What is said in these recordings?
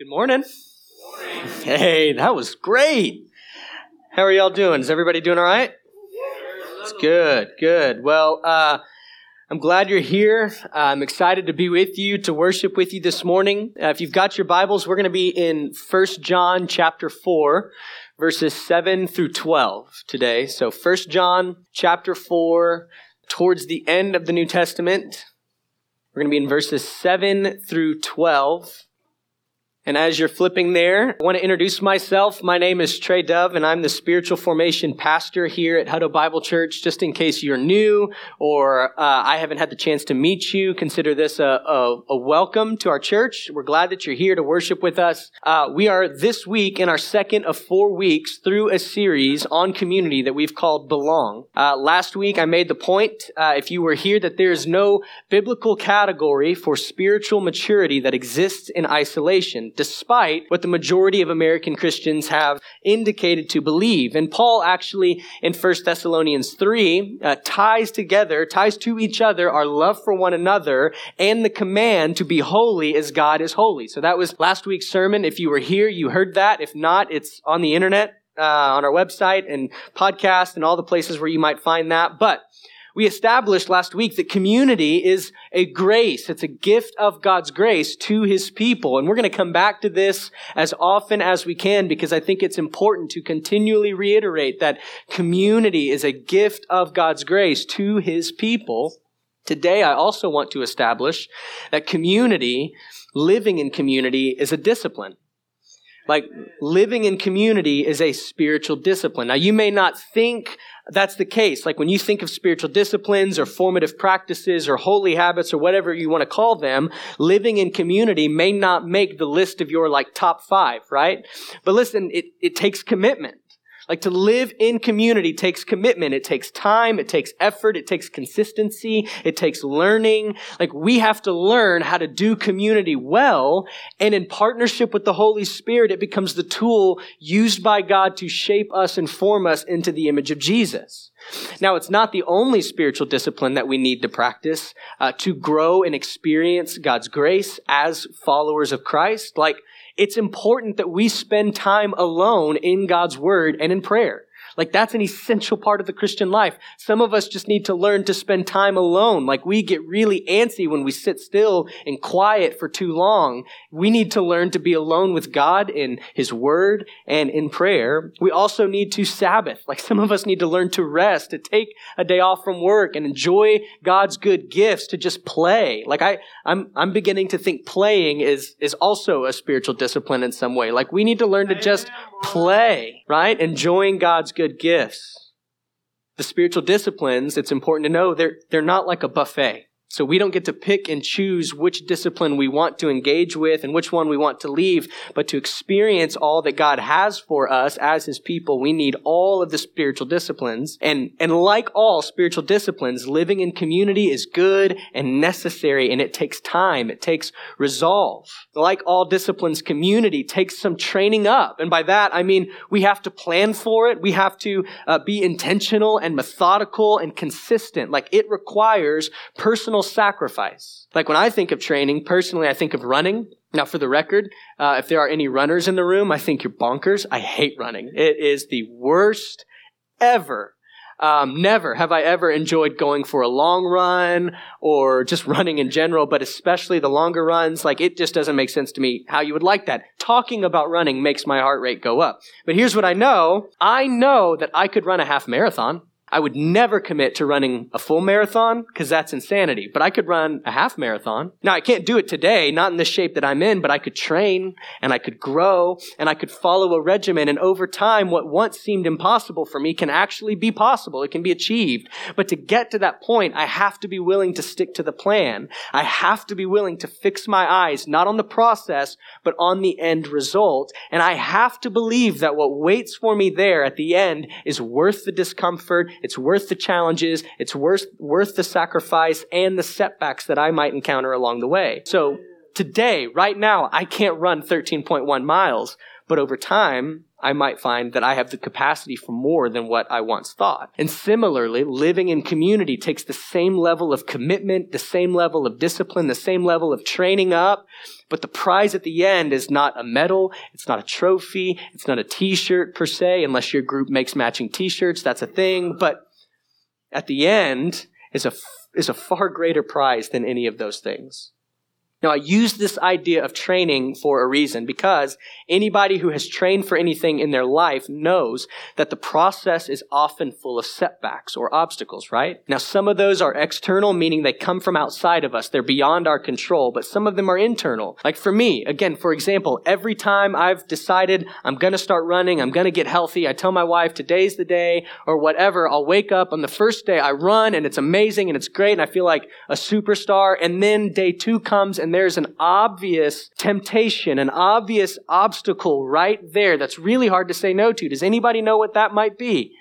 Good morning. Hey, that was great. How are y'all doing? Is everybody doing all right? It's good, good. Well, uh, I'm glad you're here. Uh, I'm excited to be with you, to worship with you this morning. Uh, if you've got your Bibles, we're going to be in 1 John chapter 4, verses 7 through 12 today. So 1 John chapter 4, towards the end of the New Testament. We're going to be in verses 7 through 12. And as you're flipping there, I want to introduce myself. My name is Trey Dove, and I'm the spiritual formation pastor here at Hutto Bible Church. Just in case you're new or uh, I haven't had the chance to meet you, consider this a, a, a, welcome to our church. We're glad that you're here to worship with us. Uh, we are this week in our second of four weeks through a series on community that we've called Belong. Uh, last week, I made the point, uh, if you were here, that there is no biblical category for spiritual maturity that exists in isolation despite what the majority of American Christians have indicated to believe. And Paul actually, in 1 Thessalonians 3, uh, ties together, ties to each other our love for one another and the command to be holy as God is holy. So that was last week's sermon. If you were here, you heard that. If not, it's on the internet. Uh, on our website and podcast and all the places where you might find that. But we established last week that community is a grace. It's a gift of God's grace to his people. And we're going to come back to this as often as we can because I think it's important to continually reiterate that community is a gift of God's grace to his people. Today, I also want to establish that community, living in community, is a discipline. Like living in community is a spiritual discipline. Now, you may not think that's the case. Like when you think of spiritual disciplines or formative practices or holy habits or whatever you want to call them, living in community may not make the list of your like top five, right? But listen, it, it takes commitment. Like to live in community takes commitment. It takes time. It takes effort. It takes consistency. It takes learning. Like we have to learn how to do community well. And in partnership with the Holy Spirit, it becomes the tool used by God to shape us and form us into the image of Jesus. Now, it's not the only spiritual discipline that we need to practice uh, to grow and experience God's grace as followers of Christ. Like, it's important that we spend time alone in God's word and in prayer. Like that's an essential part of the Christian life. Some of us just need to learn to spend time alone. Like we get really antsy when we sit still and quiet for too long. We need to learn to be alone with God in His Word and in prayer. We also need to Sabbath. Like some of us need to learn to rest, to take a day off from work and enjoy God's good gifts, to just play. Like I, I'm, I'm beginning to think playing is, is also a spiritual discipline in some way. Like we need to learn to just play, right? Enjoying God's good gifts. The spiritual disciplines, it's important to know, they're, they're not like a buffet. So we don't get to pick and choose which discipline we want to engage with and which one we want to leave, but to experience all that God has for us as his people, we need all of the spiritual disciplines. And, and like all spiritual disciplines, living in community is good and necessary and it takes time. It takes resolve. Like all disciplines, community takes some training up. And by that, I mean, we have to plan for it. We have to uh, be intentional and methodical and consistent. Like it requires personal sacrifice. Like when I think of training, personally, I think of running. Now, for the record, uh, if there are any runners in the room, I think you're bonkers. I hate running. It is the worst ever. Um, never have I ever enjoyed going for a long run or just running in general, but especially the longer runs. Like it just doesn't make sense to me how you would like that. Talking about running makes my heart rate go up. But here's what I know. I know that I could run a half marathon. I would never commit to running a full marathon because that's insanity, but I could run a half marathon. Now I can't do it today, not in the shape that I'm in, but I could train and I could grow and I could follow a regimen. And over time, what once seemed impossible for me can actually be possible. It can be achieved. But to get to that point, I have to be willing to stick to the plan. I have to be willing to fix my eyes, not on the process, but on the end result. And I have to believe that what waits for me there at the end is worth the discomfort it's worth the challenges. It's worth, worth the sacrifice and the setbacks that I might encounter along the way. So today, right now, I can't run 13.1 miles, but over time, I might find that I have the capacity for more than what I once thought. And similarly, living in community takes the same level of commitment, the same level of discipline, the same level of training up. But the prize at the end is not a medal. It's not a trophy. It's not a t-shirt per se, unless your group makes matching t-shirts. That's a thing. But at the end is a, is a far greater prize than any of those things. Now, I use this idea of training for a reason because anybody who has trained for anything in their life knows that the process is often full of setbacks or obstacles, right? Now, some of those are external, meaning they come from outside of us. They're beyond our control, but some of them are internal. Like for me, again, for example, every time I've decided I'm going to start running, I'm going to get healthy, I tell my wife today's the day or whatever, I'll wake up on the first day, I run and it's amazing and it's great and I feel like a superstar. And then day two comes and and there's an obvious temptation, an obvious obstacle right there that's really hard to say no to. Does anybody know what that might be?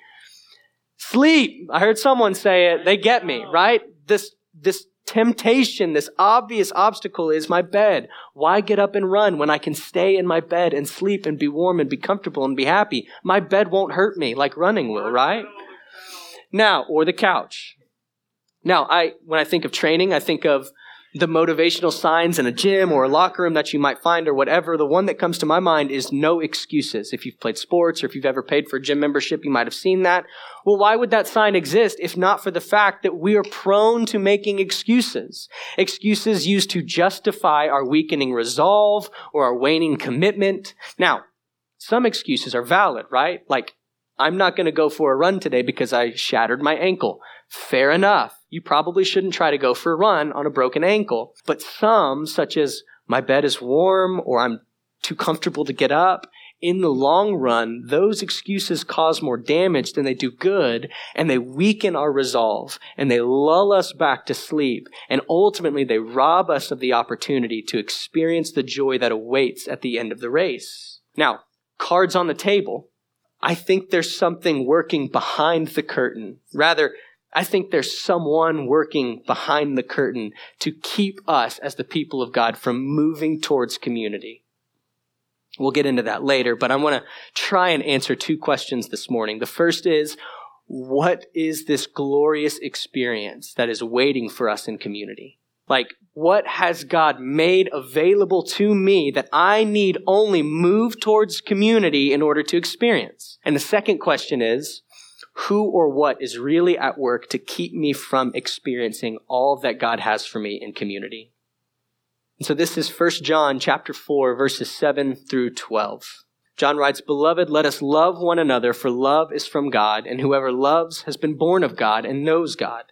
Sleep. I heard someone say it. They get me, right? This, this temptation, this obvious obstacle is my bed. Why get up and run when I can stay in my bed and sleep and be warm and be comfortable and be happy? My bed won't hurt me like running will, right? Now, or the couch. Now, I, when I think of training, I think of the motivational signs in a gym or a locker room that you might find or whatever, the one that comes to my mind is no excuses. If you've played sports or if you've ever paid for a gym membership, you might have seen that. Well, why would that sign exist if not for the fact that we are prone to making excuses? Excuses used to justify our weakening resolve or our waning commitment. Now, some excuses are valid, right? Like, I'm not going to go for a run today because I shattered my ankle. Fair enough. You probably shouldn't try to go for a run on a broken ankle. But some, such as my bed is warm or I'm too comfortable to get up, in the long run, those excuses cause more damage than they do good, and they weaken our resolve, and they lull us back to sleep, and ultimately they rob us of the opportunity to experience the joy that awaits at the end of the race. Now, cards on the table. I think there's something working behind the curtain. Rather, I think there's someone working behind the curtain to keep us as the people of God from moving towards community. We'll get into that later, but I want to try and answer two questions this morning. The first is, what is this glorious experience that is waiting for us in community? Like, what has God made available to me that I need only move towards community in order to experience? And the second question is, who or what is really at work to keep me from experiencing all that God has for me in community. And so this is 1 John chapter 4 verses 7 through 12. John writes, Beloved, let us love one another, for love is from God, and whoever loves has been born of God and knows God.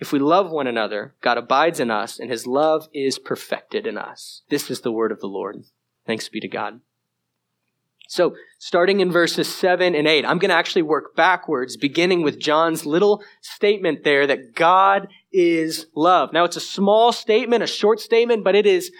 If we love one another, God abides in us, and his love is perfected in us. This is the word of the Lord. Thanks be to God. So, starting in verses 7 and 8, I'm going to actually work backwards, beginning with John's little statement there that God is love. Now, it's a small statement, a short statement, but it is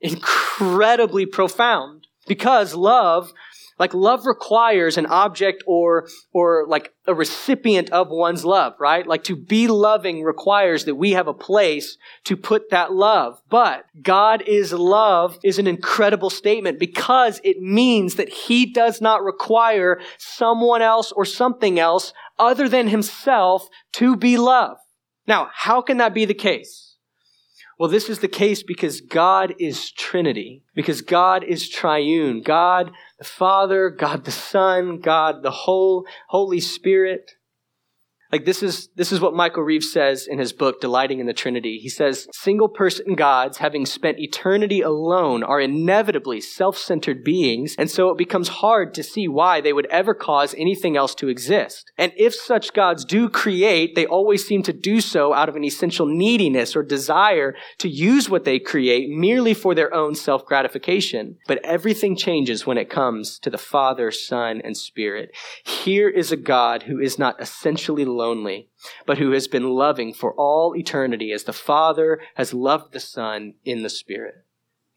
incredibly profound because love like love requires an object or, or like a recipient of one's love, right? Like to be loving requires that we have a place to put that love. But God is love is an incredible statement because it means that he does not require someone else or something else other than himself to be loved. Now, how can that be the case? Well, this is the case because God is Trinity, because God is triune. God the Father, God the Son, God the whole Holy Spirit. Like this is, this is what Michael Reeves says in his book, Delighting in the Trinity. He says, single person gods, having spent eternity alone, are inevitably self-centered beings, and so it becomes hard to see why they would ever cause anything else to exist. And if such gods do create, they always seem to do so out of an essential neediness or desire to use what they create merely for their own self-gratification. But everything changes when it comes to the Father, Son, and Spirit. Here is a God who is not essentially lonely, but who has been loving for all eternity as the Father has loved the Son in the Spirit.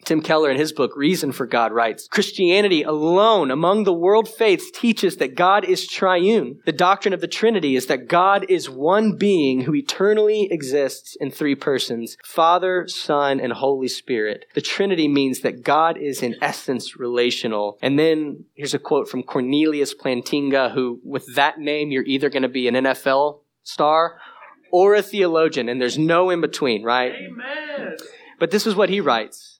Tim Keller, in his book, Reason for God, writes Christianity alone among the world faiths teaches that God is triune. The doctrine of the Trinity is that God is one being who eternally exists in three persons Father, Son, and Holy Spirit. The Trinity means that God is in essence relational. And then here's a quote from Cornelius Plantinga, who, with that name, you're either going to be an NFL star or a theologian, and there's no in between, right? Amen. But this is what he writes.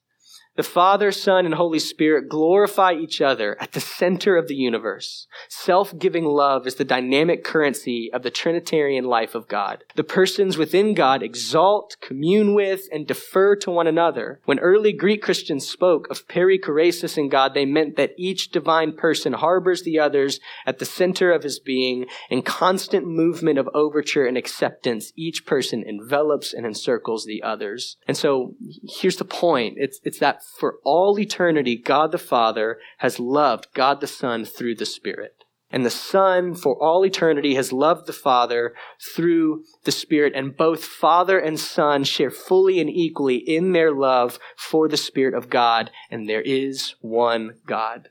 The Father, Son, and Holy Spirit glorify each other at the center of the universe. Self giving love is the dynamic currency of the Trinitarian life of God. The persons within God exalt, commune with, and defer to one another. When early Greek Christians spoke of perichoresis in God, they meant that each divine person harbors the others at the center of his being. In constant movement of overture and acceptance, each person envelops and encircles the others. And so here's the point it's, it's that for all eternity, God the Father has loved God the Son through the Spirit. And the Son, for all eternity, has loved the Father through the Spirit. And both Father and Son share fully and equally in their love for the Spirit of God. And there is one God.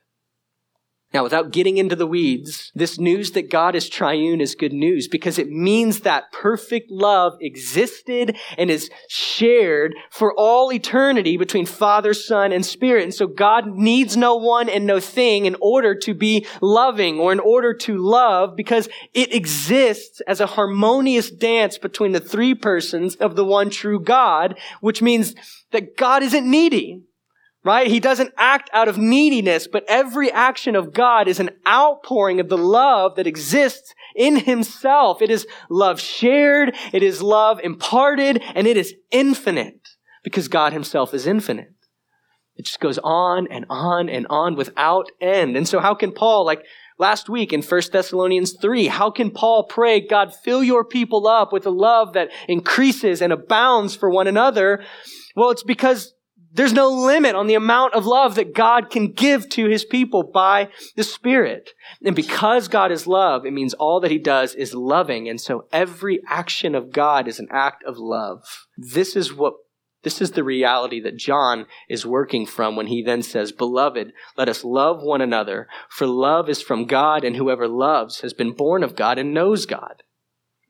Now, without getting into the weeds, this news that God is triune is good news because it means that perfect love existed and is shared for all eternity between Father, Son, and Spirit. And so God needs no one and no thing in order to be loving or in order to love because it exists as a harmonious dance between the three persons of the one true God, which means that God isn't needy right? He doesn't act out of neediness, but every action of God is an outpouring of the love that exists in himself. It is love shared, it is love imparted, and it is infinite because God himself is infinite. It just goes on and on and on without end. And so how can Paul, like last week in 1 Thessalonians 3, how can Paul pray, God, fill your people up with a love that increases and abounds for one another? Well, it's because there's no limit on the amount of love that God can give to his people by the Spirit. And because God is love, it means all that he does is loving. And so every action of God is an act of love. This is what this is the reality that John is working from when he then says, Beloved, let us love one another, for love is from God, and whoever loves has been born of God and knows God.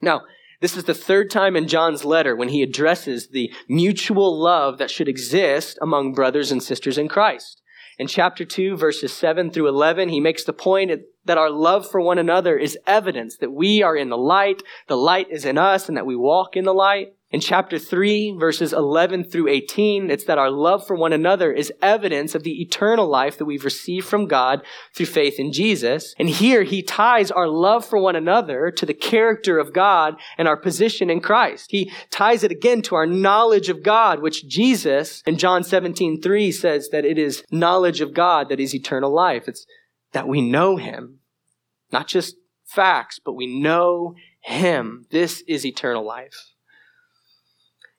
Now, this is the third time in John's letter when he addresses the mutual love that should exist among brothers and sisters in Christ. In chapter 2, verses 7 through 11, he makes the point that our love for one another is evidence that we are in the light, the light is in us, and that we walk in the light. In chapter 3, verses 11 through 18, it's that our love for one another is evidence of the eternal life that we've received from God through faith in Jesus. And here he ties our love for one another to the character of God and our position in Christ. He ties it again to our knowledge of God, which Jesus in John 17, 3 says that it is knowledge of God that is eternal life. It's that we know him. Not just facts, but we know him. This is eternal life.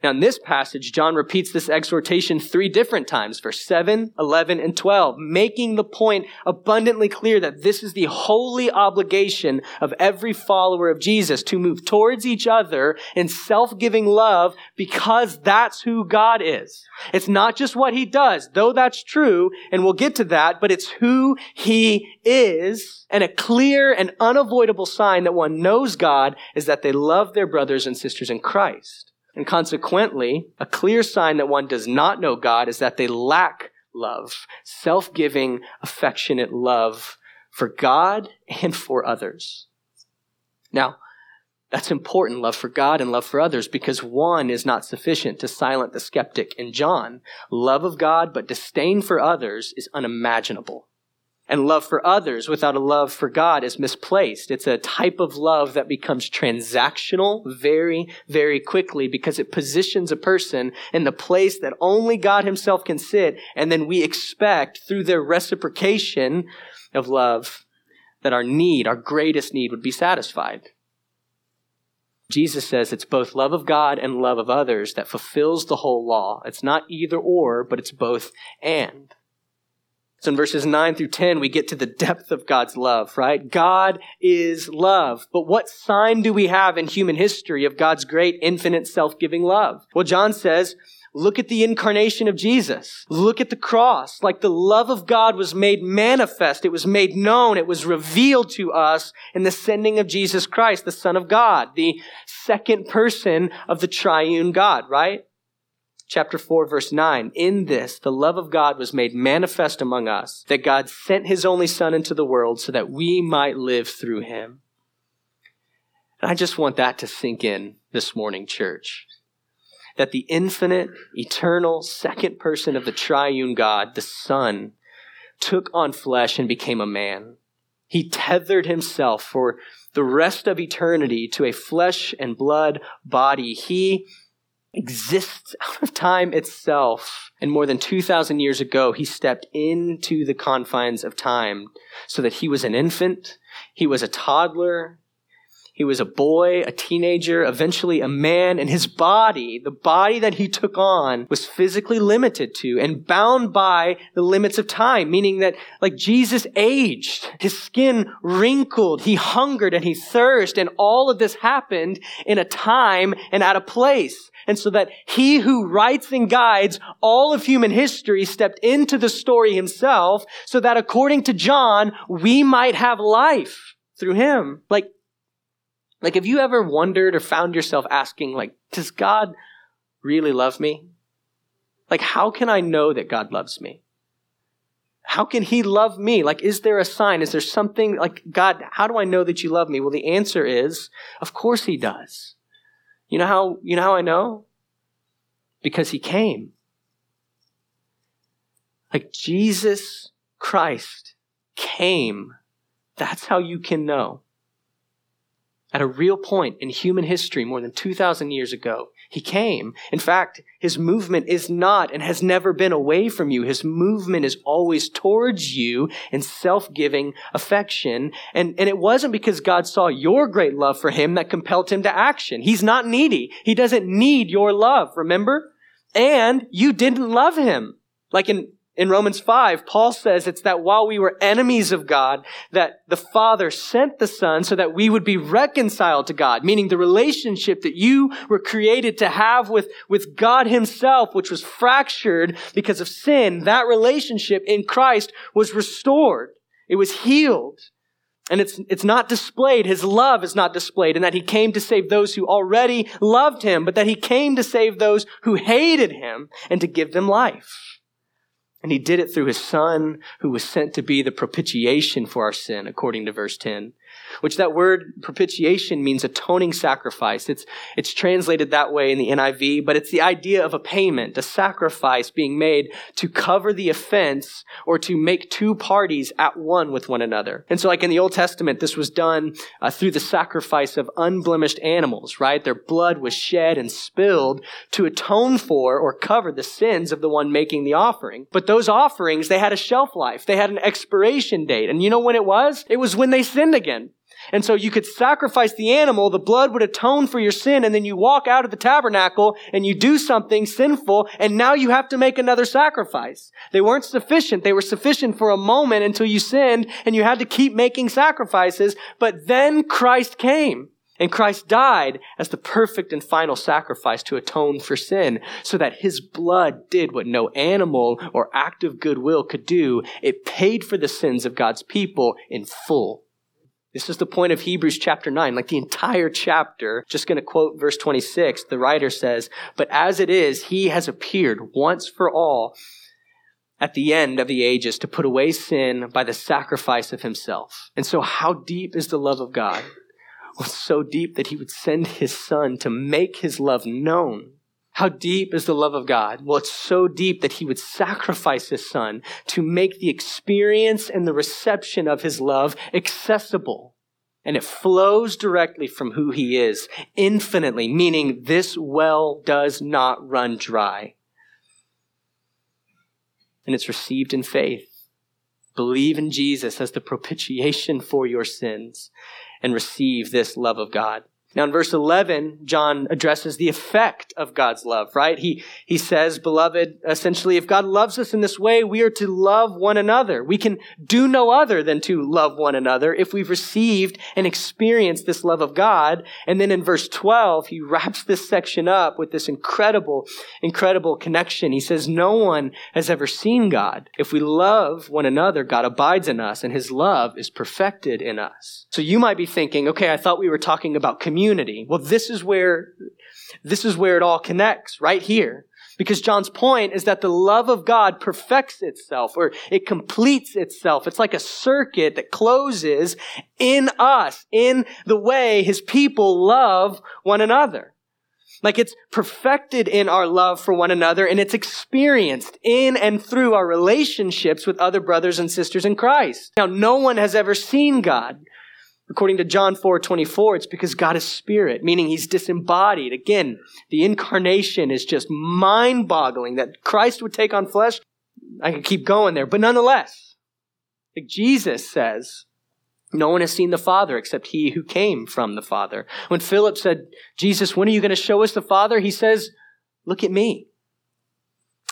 Now, in this passage, John repeats this exhortation three different times, verse 7, 11, and 12, making the point abundantly clear that this is the holy obligation of every follower of Jesus to move towards each other in self-giving love because that's who God is. It's not just what he does, though that's true, and we'll get to that, but it's who he is. And a clear and unavoidable sign that one knows God is that they love their brothers and sisters in Christ. And consequently, a clear sign that one does not know God is that they lack love, self giving, affectionate love for God and for others. Now, that's important, love for God and love for others, because one is not sufficient to silence the skeptic in John. Love of God, but disdain for others is unimaginable. And love for others without a love for God is misplaced. It's a type of love that becomes transactional very, very quickly because it positions a person in the place that only God himself can sit. And then we expect through their reciprocation of love that our need, our greatest need would be satisfied. Jesus says it's both love of God and love of others that fulfills the whole law. It's not either or, but it's both and. So in verses 9 through 10, we get to the depth of God's love, right? God is love. But what sign do we have in human history of God's great, infinite, self-giving love? Well, John says, look at the incarnation of Jesus. Look at the cross. Like the love of God was made manifest. It was made known. It was revealed to us in the sending of Jesus Christ, the Son of God, the second person of the triune God, right? Chapter 4 verse 9 in this the love of god was made manifest among us that god sent his only son into the world so that we might live through him. And i just want that to sink in this morning church that the infinite eternal second person of the triune god the son took on flesh and became a man. He tethered himself for the rest of eternity to a flesh and blood body. He exists out of time itself. And more than 2,000 years ago, he stepped into the confines of time so that he was an infant, he was a toddler, he was a boy, a teenager, eventually a man, and his body, the body that he took on, was physically limited to and bound by the limits of time, meaning that like Jesus aged, his skin wrinkled, he hungered and he thirsted, and all of this happened in a time and at a place. And so that he who writes and guides all of human history stepped into the story himself so that according to John, we might have life through him. Like, like, have you ever wondered or found yourself asking, like, does God really love me? Like, how can I know that God loves me? How can He love me? Like, is there a sign? Is there something like, God, how do I know that you love me? Well, the answer is, of course He does. You know how, you know how I know? Because He came. Like, Jesus Christ came. That's how you can know at a real point in human history more than 2,000 years ago. He came. In fact, his movement is not and has never been away from you. His movement is always towards you in self-giving affection. And, and it wasn't because God saw your great love for him that compelled him to action. He's not needy. He doesn't need your love, remember? And you didn't love him. Like in in Romans 5, Paul says it's that while we were enemies of God, that the Father sent the Son so that we would be reconciled to God, meaning the relationship that you were created to have with, with God Himself, which was fractured because of sin, that relationship in Christ was restored. It was healed. And it's, it's not displayed. His love is not displayed in that he came to save those who already loved him, but that he came to save those who hated him and to give them life. And he did it through his son who was sent to be the propitiation for our sin, according to verse 10 which that word propitiation means atoning sacrifice. It's, it's translated that way in the NIV, but it's the idea of a payment, a sacrifice being made to cover the offense or to make two parties at one with one another. And so like in the Old Testament, this was done uh, through the sacrifice of unblemished animals, right? Their blood was shed and spilled to atone for or cover the sins of the one making the offering. But those offerings, they had a shelf life. They had an expiration date. And you know when it was? It was when they sinned again. And so you could sacrifice the animal, the blood would atone for your sin, and then you walk out of the tabernacle and you do something sinful, and now you have to make another sacrifice. They weren't sufficient. They were sufficient for a moment until you sinned, and you had to keep making sacrifices, but then Christ came. And Christ died as the perfect and final sacrifice to atone for sin, so that his blood did what no animal or act of goodwill could do. It paid for the sins of God's people in full. This is the point of Hebrews chapter 9, like the entire chapter. Just going to quote verse 26. The writer says, But as it is, he has appeared once for all at the end of the ages to put away sin by the sacrifice of himself. And so, how deep is the love of God? Well, so deep that he would send his son to make his love known how deep is the love of God? Well, it's so deep that he would sacrifice his son to make the experience and the reception of his love accessible. And it flows directly from who he is, infinitely, meaning this well does not run dry. And it's received in faith. Believe in Jesus as the propitiation for your sins and receive this love of God. Now, in verse 11, John addresses the effect of God's love, right? He, he says, Beloved, essentially, if God loves us in this way, we are to love one another. We can do no other than to love one another if we've received and experienced this love of God. And then in verse 12, he wraps this section up with this incredible, incredible connection. He says, No one has ever seen God. If we love one another, God abides in us, and his love is perfected in us. So you might be thinking, okay, I thought we were talking about community community. Well, this is where, this is where it all connects, right here. Because John's point is that the love of God perfects itself or it completes itself. It's like a circuit that closes in us, in the way his people love one another. Like it's perfected in our love for one another and it's experienced in and through our relationships with other brothers and sisters in Christ. Now, no one has ever seen God. According to John 4 24, it's because God is spirit, meaning he's disembodied. Again, the incarnation is just mind boggling that Christ would take on flesh. I could keep going there, but nonetheless, like Jesus says, no one has seen the Father except he who came from the Father. When Philip said, Jesus, when are you going to show us the Father? He says, Look at me.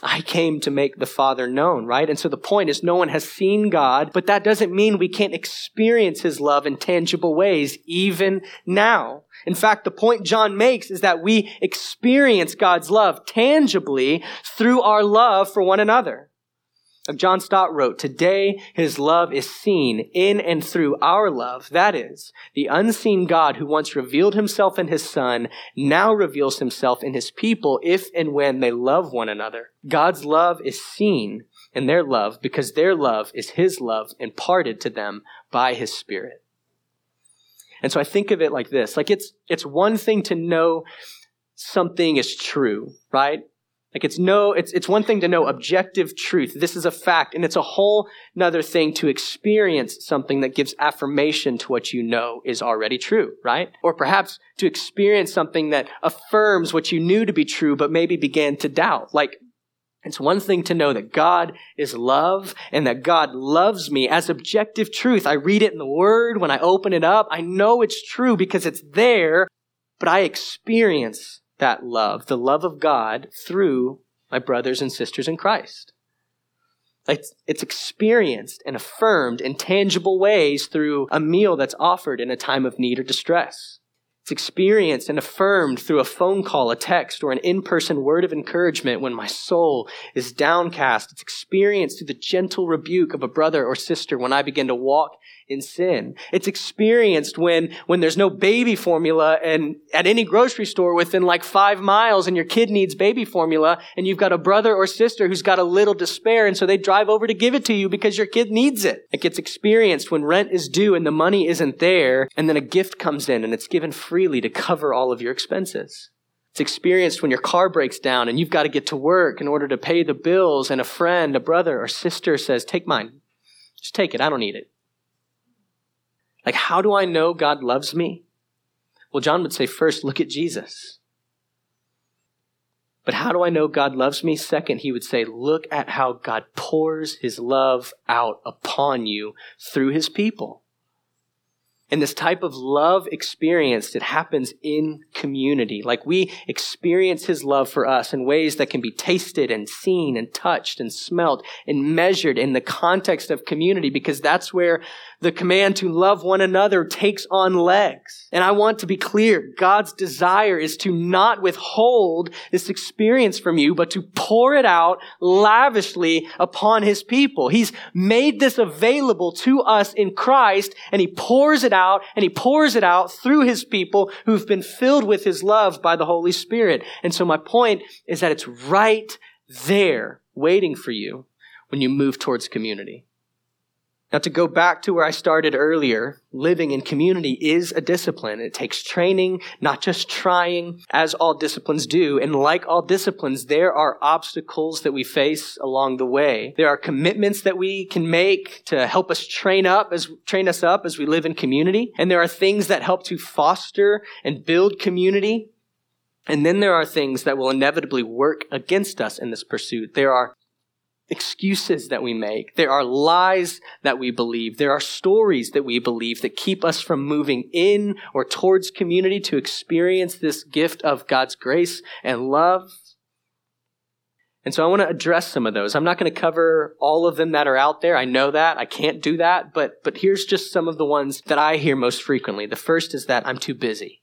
I came to make the Father known, right? And so the point is no one has seen God, but that doesn't mean we can't experience His love in tangible ways, even now. In fact, the point John makes is that we experience God's love tangibly through our love for one another. John Stott wrote, Today his love is seen in and through our love. That is, the unseen God who once revealed himself in his Son now reveals himself in his people if and when they love one another. God's love is seen in their love because their love is his love imparted to them by his Spirit. And so I think of it like this like it's, it's one thing to know something is true, right? Like it's no, it's, it's one thing to know objective truth. This is a fact. And it's a whole nother thing to experience something that gives affirmation to what you know is already true, right? Or perhaps to experience something that affirms what you knew to be true, but maybe began to doubt. Like it's one thing to know that God is love and that God loves me as objective truth. I read it in the Word. When I open it up, I know it's true because it's there, but I experience that love, the love of God, through my brothers and sisters in Christ. It's, it's experienced and affirmed in tangible ways through a meal that's offered in a time of need or distress. It's experienced and affirmed through a phone call, a text, or an in person word of encouragement when my soul is downcast. It's experienced through the gentle rebuke of a brother or sister when I begin to walk in sin. It's experienced when, when there's no baby formula and at any grocery store within like five miles and your kid needs baby formula and you've got a brother or sister who's got a little despair and so they drive over to give it to you because your kid needs it. It gets experienced when rent is due and the money isn't there and then a gift comes in and it's given freely to cover all of your expenses. It's experienced when your car breaks down and you've got to get to work in order to pay the bills and a friend, a brother or sister says, take mine. Just take it. I don't need it. Like, how do I know God loves me? Well, John would say, first, look at Jesus. But how do I know God loves me? Second, he would say, look at how God pours his love out upon you through his people. And this type of love experience that happens in community. Like we experience his love for us in ways that can be tasted and seen and touched and smelt and measured in the context of community because that's where the command to love one another takes on legs. And I want to be clear. God's desire is to not withhold this experience from you, but to pour it out lavishly upon his people. He's made this available to us in Christ and he pours it out and he pours it out through his people who've been filled with his love by the Holy Spirit. And so my point is that it's right there waiting for you when you move towards community. Now, to go back to where I started earlier, living in community is a discipline. It takes training, not just trying, as all disciplines do. And like all disciplines, there are obstacles that we face along the way. There are commitments that we can make to help us train up as, train us up as we live in community. And there are things that help to foster and build community. And then there are things that will inevitably work against us in this pursuit. There are excuses that we make. There are lies that we believe. There are stories that we believe that keep us from moving in or towards community to experience this gift of God's grace and love. And so I want to address some of those. I'm not going to cover all of them that are out there. I know that. I can't do that. But, but here's just some of the ones that I hear most frequently. The first is that I'm too busy.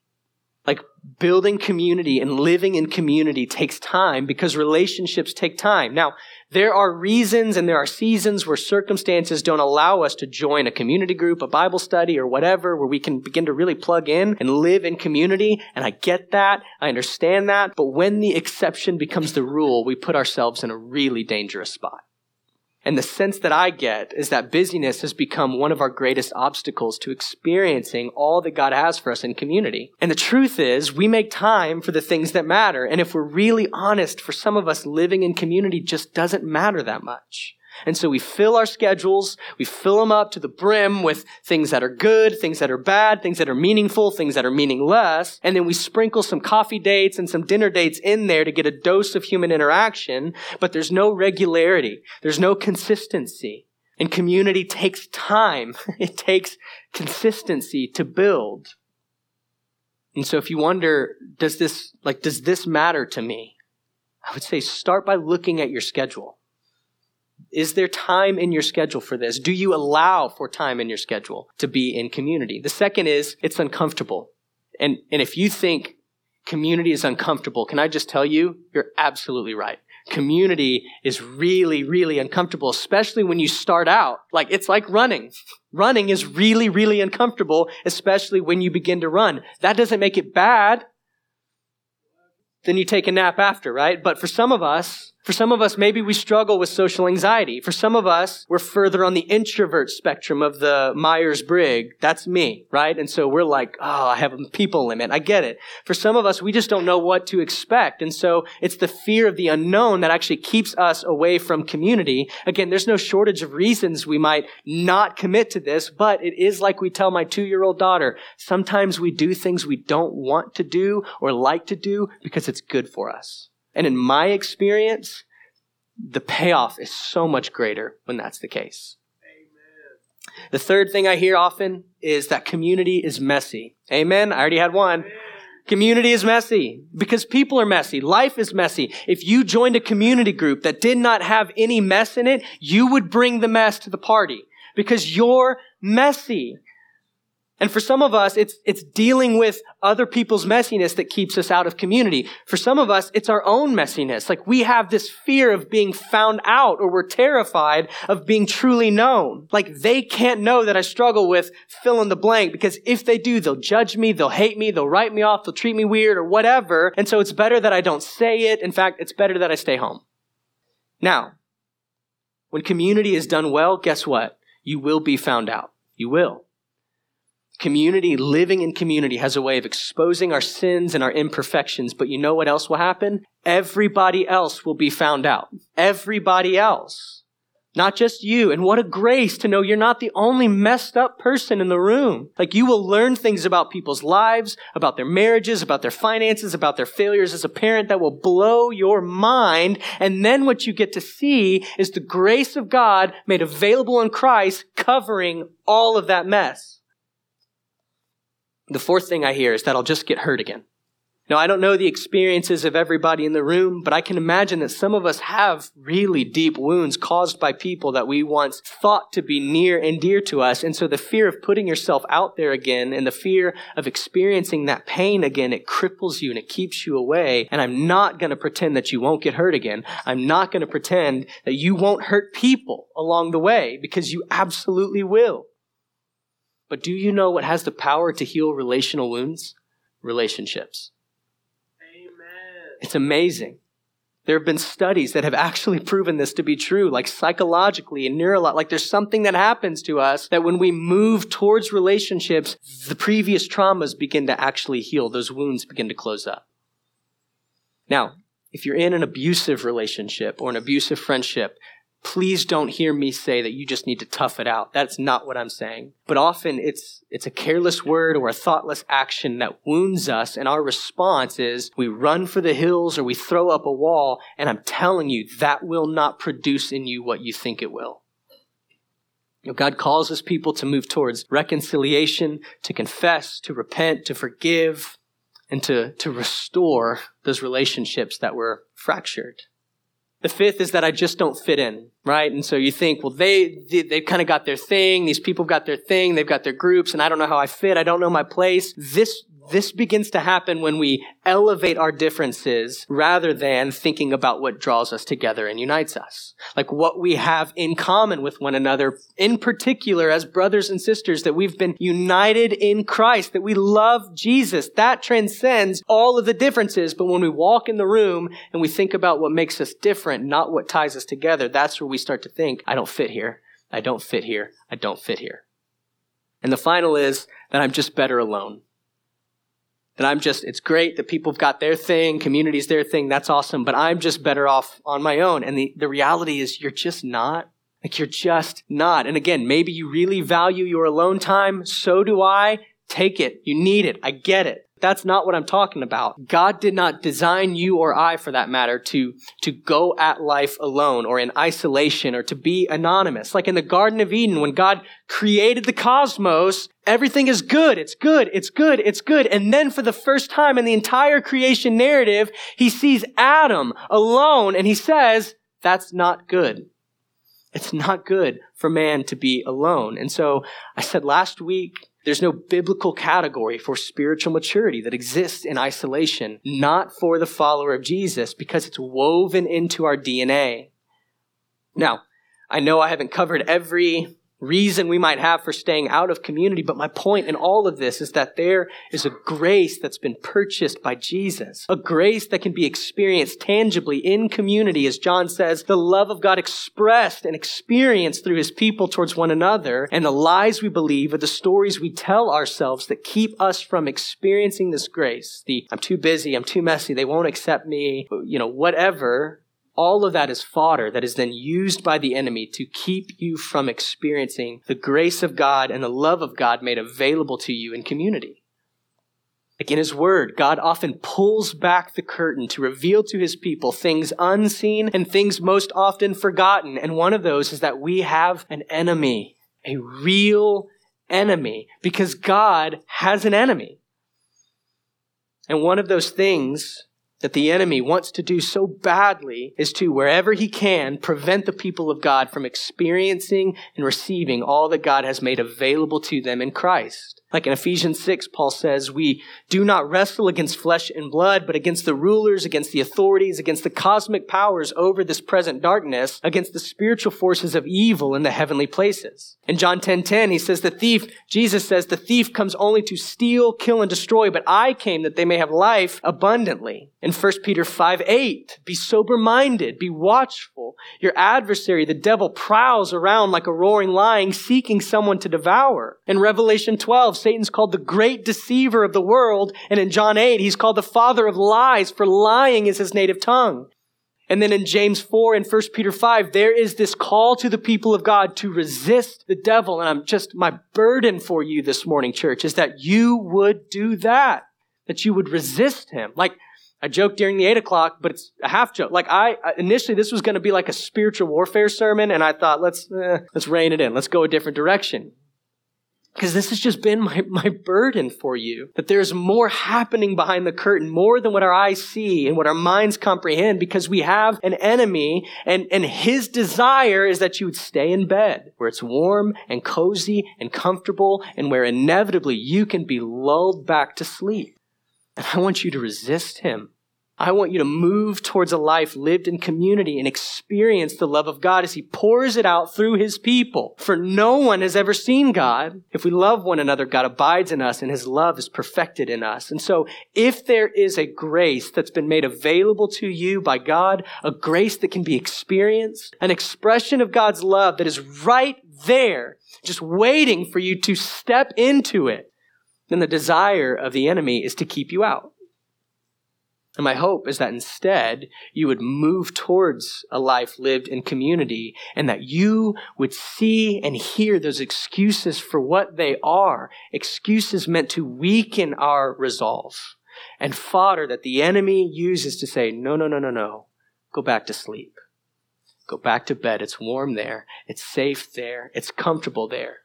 Like building community and living in community takes time because relationships take time. Now, there are reasons and there are seasons where circumstances don't allow us to join a community group, a Bible study, or whatever, where we can begin to really plug in and live in community. And I get that. I understand that. But when the exception becomes the rule, we put ourselves in a really dangerous spot. And the sense that I get is that busyness has become one of our greatest obstacles to experiencing all that God has for us in community. And the truth is, we make time for the things that matter. And if we're really honest, for some of us, living in community just doesn't matter that much. And so we fill our schedules, we fill them up to the brim with things that are good, things that are bad, things that are meaningful, things that are meaningless, and then we sprinkle some coffee dates and some dinner dates in there to get a dose of human interaction, but there's no regularity, there's no consistency. And community takes time. It takes consistency to build. And so if you wonder, does this, like, does this matter to me? I would say start by looking at your schedule. Is there time in your schedule for this? Do you allow for time in your schedule to be in community? The second is it's uncomfortable. And, and if you think community is uncomfortable, can I just tell you, you're absolutely right. Community is really, really uncomfortable, especially when you start out. Like, it's like running. Running is really, really uncomfortable, especially when you begin to run. That doesn't make it bad. Then you take a nap after, right? But for some of us, for some of us, maybe we struggle with social anxiety. For some of us, we're further on the introvert spectrum of the Myers-Briggs. That's me, right? And so we're like, oh, I have a people limit. I get it. For some of us, we just don't know what to expect. And so it's the fear of the unknown that actually keeps us away from community. Again, there's no shortage of reasons we might not commit to this, but it is like we tell my two-year-old daughter, sometimes we do things we don't want to do or like to do because it's good for us. And in my experience, the payoff is so much greater when that's the case. Amen. The third thing I hear often is that community is messy. Amen. I already had one. Amen. Community is messy because people are messy. Life is messy. If you joined a community group that did not have any mess in it, you would bring the mess to the party because you're messy. And for some of us, it's, it's dealing with other people's messiness that keeps us out of community. For some of us, it's our own messiness. Like we have this fear of being found out or we're terrified of being truly known. Like they can't know that I struggle with fill in the blank because if they do, they'll judge me, they'll hate me, they'll write me off, they'll treat me weird or whatever. And so it's better that I don't say it. In fact, it's better that I stay home. Now, when community is done well, guess what? You will be found out. You will. Community, living in community, has a way of exposing our sins and our imperfections. But you know what else will happen? Everybody else will be found out. Everybody else. Not just you. And what a grace to know you're not the only messed up person in the room. Like you will learn things about people's lives, about their marriages, about their finances, about their failures as a parent that will blow your mind. And then what you get to see is the grace of God made available in Christ covering all of that mess. The fourth thing I hear is that I'll just get hurt again. Now, I don't know the experiences of everybody in the room, but I can imagine that some of us have really deep wounds caused by people that we once thought to be near and dear to us. And so the fear of putting yourself out there again and the fear of experiencing that pain again, it cripples you and it keeps you away. And I'm not going to pretend that you won't get hurt again. I'm not going to pretend that you won't hurt people along the way because you absolutely will. But do you know what has the power to heal relational wounds? Relationships. Amen. It's amazing. There have been studies that have actually proven this to be true, like psychologically and neurologically. Like there's something that happens to us that when we move towards relationships, the previous traumas begin to actually heal. Those wounds begin to close up. Now, if you're in an abusive relationship or an abusive friendship, please don't hear me say that you just need to tough it out. That's not what I'm saying. But often it's, it's a careless word or a thoughtless action that wounds us. And our response is we run for the hills or we throw up a wall. And I'm telling you, that will not produce in you what you think it will. God calls his people to move towards reconciliation, to confess, to repent, to forgive, and to, to restore those relationships that were fractured. The fifth is that I just don't fit in, right? And so you think, well, they, they, they've kind of got their thing. These people got their thing. They've got their groups and I don't know how I fit. I don't know my place. This, this begins to happen when we elevate our differences rather than thinking about what draws us together and unites us. Like what we have in common with one another, in particular as brothers and sisters, that we've been united in Christ, that we love Jesus. That transcends all of the differences. But when we walk in the room and we think about what makes us different, not what ties us together, that's where we start to think, I don't fit here. I don't fit here. I don't fit here. And the final is that I'm just better alone that I'm just, it's great that people have got their thing, community's their thing, that's awesome, but I'm just better off on my own. And the, the reality is you're just not. Like you're just not. And again, maybe you really value your alone time. So do I. Take it. You need it. I get it. That's not what I'm talking about. God did not design you or I, for that matter, to, to go at life alone or in isolation or to be anonymous. Like in the Garden of Eden, when God created the cosmos, everything is good. It's good. It's good. It's good. And then for the first time in the entire creation narrative, he sees Adam alone and he says, that's not good. It's not good for man to be alone. And so I said last week, there's no biblical category for spiritual maturity that exists in isolation, not for the follower of Jesus, because it's woven into our DNA. Now, I know I haven't covered every reason we might have for staying out of community. But my point in all of this is that there is a grace that's been purchased by Jesus, a grace that can be experienced tangibly in community. As John says, the love of God expressed and experienced through his people towards one another. And the lies we believe are the stories we tell ourselves that keep us from experiencing this grace. The, I'm too busy, I'm too messy, they won't accept me, you know, whatever all of that is fodder that is then used by the enemy to keep you from experiencing the grace of God and the love of God made available to you in community. Like in his word, God often pulls back the curtain to reveal to his people things unseen and things most often forgotten. And one of those is that we have an enemy, a real enemy, because God has an enemy. And one of those things that the enemy wants to do so badly is to, wherever he can, prevent the people of God from experiencing and receiving all that God has made available to them in Christ. Like in Ephesians 6, Paul says, we do not wrestle against flesh and blood, but against the rulers, against the authorities, against the cosmic powers over this present darkness, against the spiritual forces of evil in the heavenly places. In John 10, 10, he says, the thief, Jesus says, the thief comes only to steal, kill, and destroy, but I came that they may have life abundantly. In 1 Peter 5, 8, be sober minded, be watchful. Your adversary, the devil, prowls around like a roaring lion, seeking someone to devour. In Revelation 12, Satan's called the great deceiver of the world. And in John 8, he's called the father of lies, for lying is his native tongue. And then in James 4 and 1 Peter 5, there is this call to the people of God to resist the devil. And I'm just, my burden for you this morning, church, is that you would do that. That you would resist him. Like, I joked during the eight o'clock, but it's a half joke. Like I, initially this was going to be like a spiritual warfare sermon. And I thought, let's, eh, let's rein it in. Let's go a different direction. Because this has just been my, my burden for you. That there's more happening behind the curtain, more than what our eyes see and what our minds comprehend, because we have an enemy, and, and his desire is that you would stay in bed, where it's warm and cozy and comfortable, and where inevitably you can be lulled back to sleep. And I want you to resist him. I want you to move towards a life lived in community and experience the love of God as He pours it out through His people. For no one has ever seen God. If we love one another, God abides in us and His love is perfected in us. And so if there is a grace that's been made available to you by God, a grace that can be experienced, an expression of God's love that is right there, just waiting for you to step into it, then the desire of the enemy is to keep you out. And my hope is that instead you would move towards a life lived in community and that you would see and hear those excuses for what they are. Excuses meant to weaken our resolve and fodder that the enemy uses to say, no, no, no, no, no. Go back to sleep. Go back to bed. It's warm there. It's safe there. It's comfortable there.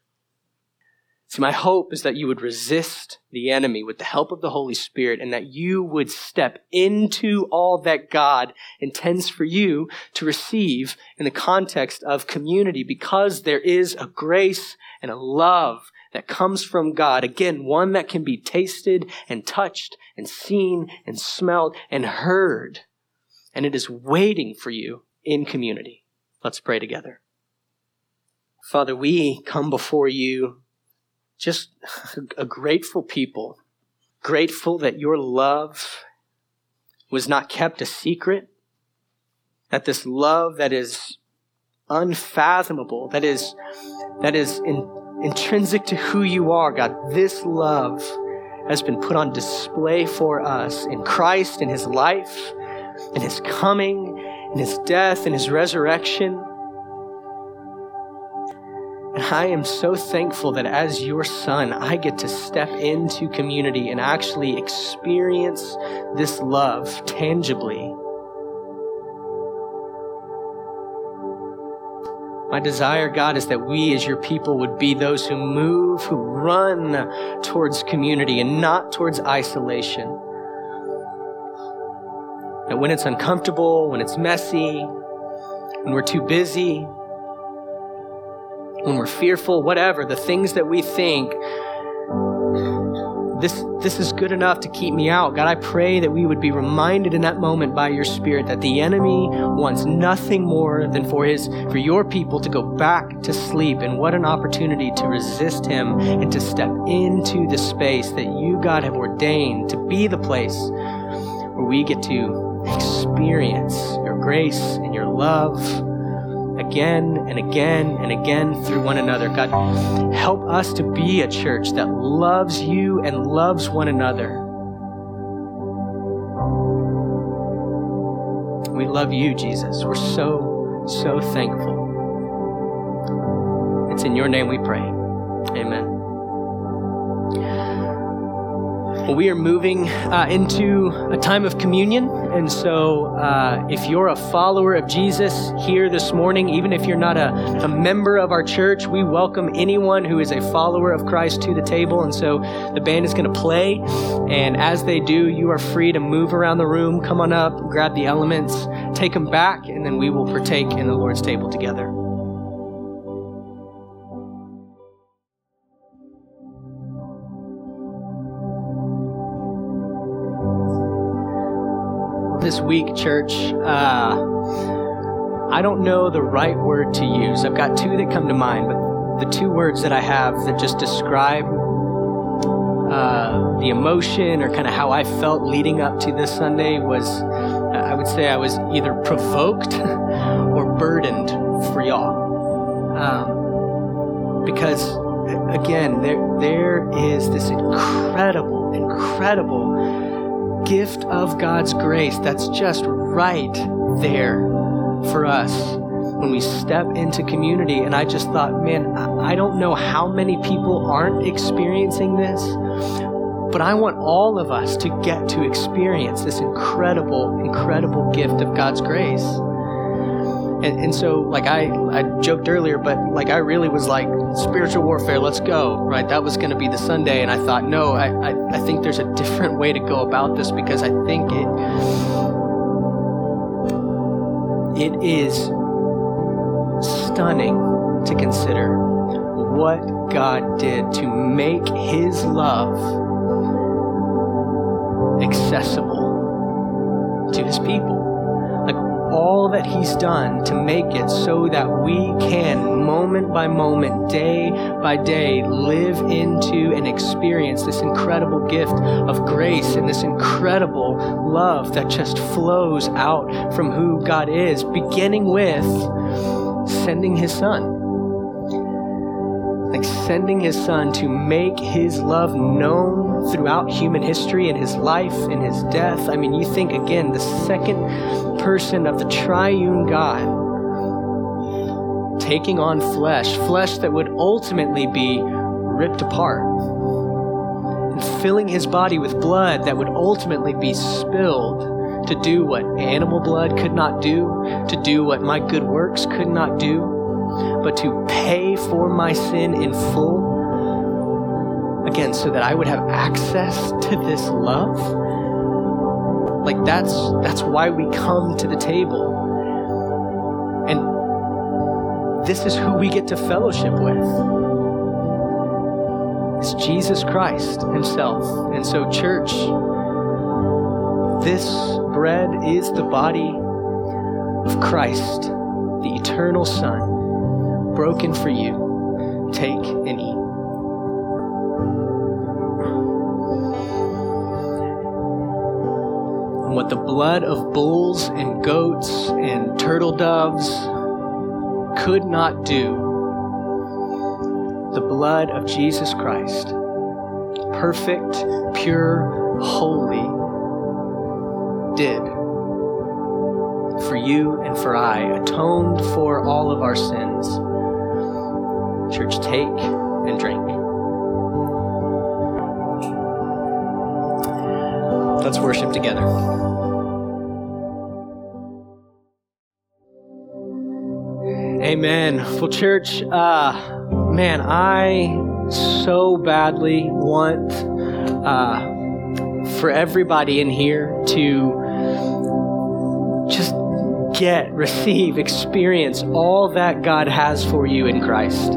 See, my hope is that you would resist the enemy with the help of the Holy Spirit and that you would step into all that God intends for you to receive in the context of community because there is a grace and a love that comes from God. Again, one that can be tasted and touched and seen and smelled and heard. And it is waiting for you in community. Let's pray together. Father, we come before you just a grateful people, grateful that your love was not kept a secret, that this love that is unfathomable, that is, that is in, intrinsic to who you are, God, this love has been put on display for us in Christ, in his life, in his coming, in his death, in his resurrection. I am so thankful that as your son, I get to step into community and actually experience this love tangibly. My desire, God, is that we as your people would be those who move, who run towards community and not towards isolation. That when it's uncomfortable, when it's messy, when we're too busy, when we're fearful, whatever, the things that we think, this, this is good enough to keep me out. God, I pray that we would be reminded in that moment by your Spirit that the enemy wants nothing more than for his, for your people to go back to sleep. And what an opportunity to resist him and to step into the space that you, God, have ordained to be the place where we get to experience your grace and your love again and again and again through one another. God, help us to be a church that loves you and loves one another. We love you, Jesus. We're so, so thankful. It's in your name we pray. Amen. Well, we are moving uh, into a time of communion. And so, uh, if you're a follower of Jesus here this morning, even if you're not a, a member of our church, we welcome anyone who is a follower of Christ to the table. And so, the band is going to play. And as they do, you are free to move around the room, come on up, grab the elements, take them back, and then we will partake in the Lord's table together. This week, church, uh, I don't know the right word to use. I've got two that come to mind, but the two words that I have that just describe uh, the emotion or kind of how I felt leading up to this Sunday was I would say I was either provoked or burdened for y'all. Um, because, again, there, there is this incredible, incredible gift of God's grace that's just right there for us when we step into community. And I just thought, man, I don't know how many people aren't experiencing this, but I want all of us to get to experience this incredible, incredible gift of God's grace. And, and so, like I, I joked earlier, but like I really was like, spiritual warfare, let's go, right? That was going to be the Sunday. And I thought, no, I, I, I think there's a different way to go about this because I think it, it is stunning to consider what God did to make his love accessible to his people all that He's done to make it so that we can, moment by moment, day by day, live into and experience this incredible gift of grace and this incredible love that just flows out from who God is, beginning with sending His Son. Sending his son to make his love known throughout human history in his life, in his death. I mean, you think again, the second person of the triune God taking on flesh, flesh that would ultimately be ripped apart, and filling his body with blood that would ultimately be spilled to do what animal blood could not do, to do what my good works could not do, but to pay for my sin in full. Again, so that I would have access to this love. Like that's that's why we come to the table. And this is who we get to fellowship with. It's Jesus Christ Himself. And so, church, this bread is the body of Christ, the eternal Son, broken for you. Take and eat. And what the blood of bulls and goats and turtle doves could not do, the blood of Jesus Christ, perfect, pure, holy, did for you and for I, atoned for all of our sins. Church, take and drink. Let's worship together. Amen. Well, church, uh, man, I so badly want uh, for everybody in here to just get, receive, experience all that God has for you in Christ.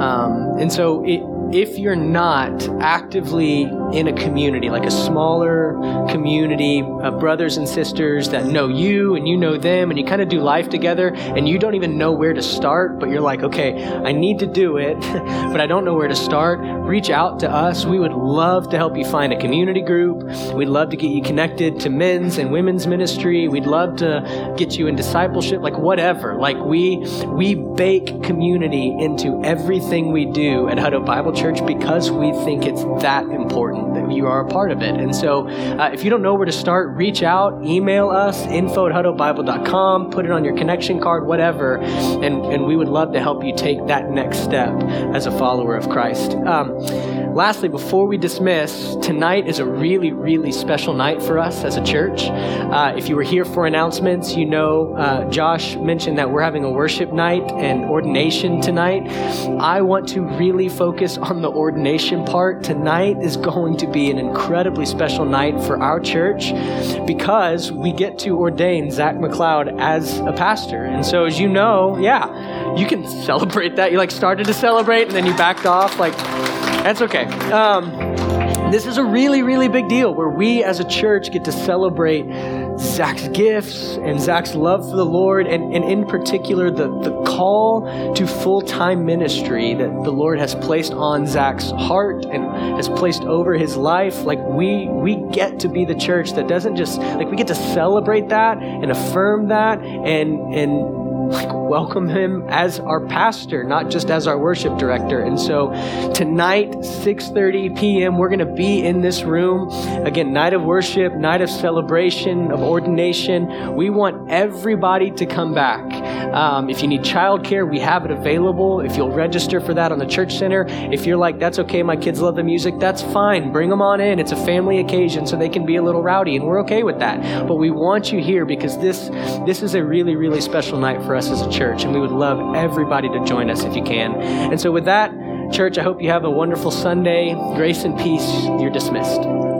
Um, and so it, if you're not actively in a community, like a smaller community of brothers and sisters that know you and you know them, and you kind of do life together, and you don't even know where to start, but you're like, okay, I need to do it, but I don't know where to start, reach out to us. We would love to help you find a community group. We'd love to get you connected to men's and women's ministry. We'd love to get you in discipleship, like whatever. Like we we bake community into everything we do at Hutto Bible Church church because we think it's that important that you are a part of it. And so uh, if you don't know where to start, reach out, email us, info at huttobible.com, put it on your connection card, whatever, and, and we would love to help you take that next step as a follower of Christ. Um, lastly, before we dismiss, tonight is a really, really special night for us as a church. Uh, if you were here for announcements, you know uh, Josh mentioned that we're having a worship night and ordination tonight. I want to really focus on the ordination part, tonight is going to be an incredibly special night for our church because we get to ordain Zach McLeod as a pastor. And so, as you know, yeah, you can celebrate that. You like started to celebrate and then you backed off. Like, that's okay. Um, this is a really, really big deal where we as a church get to celebrate Zach's gifts and Zach's love for the Lord, and, and in particular, the, the call to full time ministry that the Lord has placed on Zach's heart and has placed over his life. Like, we, we get to be the church that doesn't just, like, we get to celebrate that and affirm that and, and, like welcome him as our pastor, not just as our worship director. And so tonight, 6:30 p.m., we're going to be in this room again, night of worship, night of celebration, of ordination. We want everybody to come back. Um, if you need childcare, we have it available. If you'll register for that on the church center, if you're like, that's okay, my kids love the music, that's fine. Bring them on in. It's a family occasion, so they can be a little rowdy, and we're okay with that. But we want you here because this this is a really, really special night for us as a church, and we would love everybody to join us if you can. And so, with that, church, I hope you have a wonderful Sunday. Grace and peace. You're dismissed.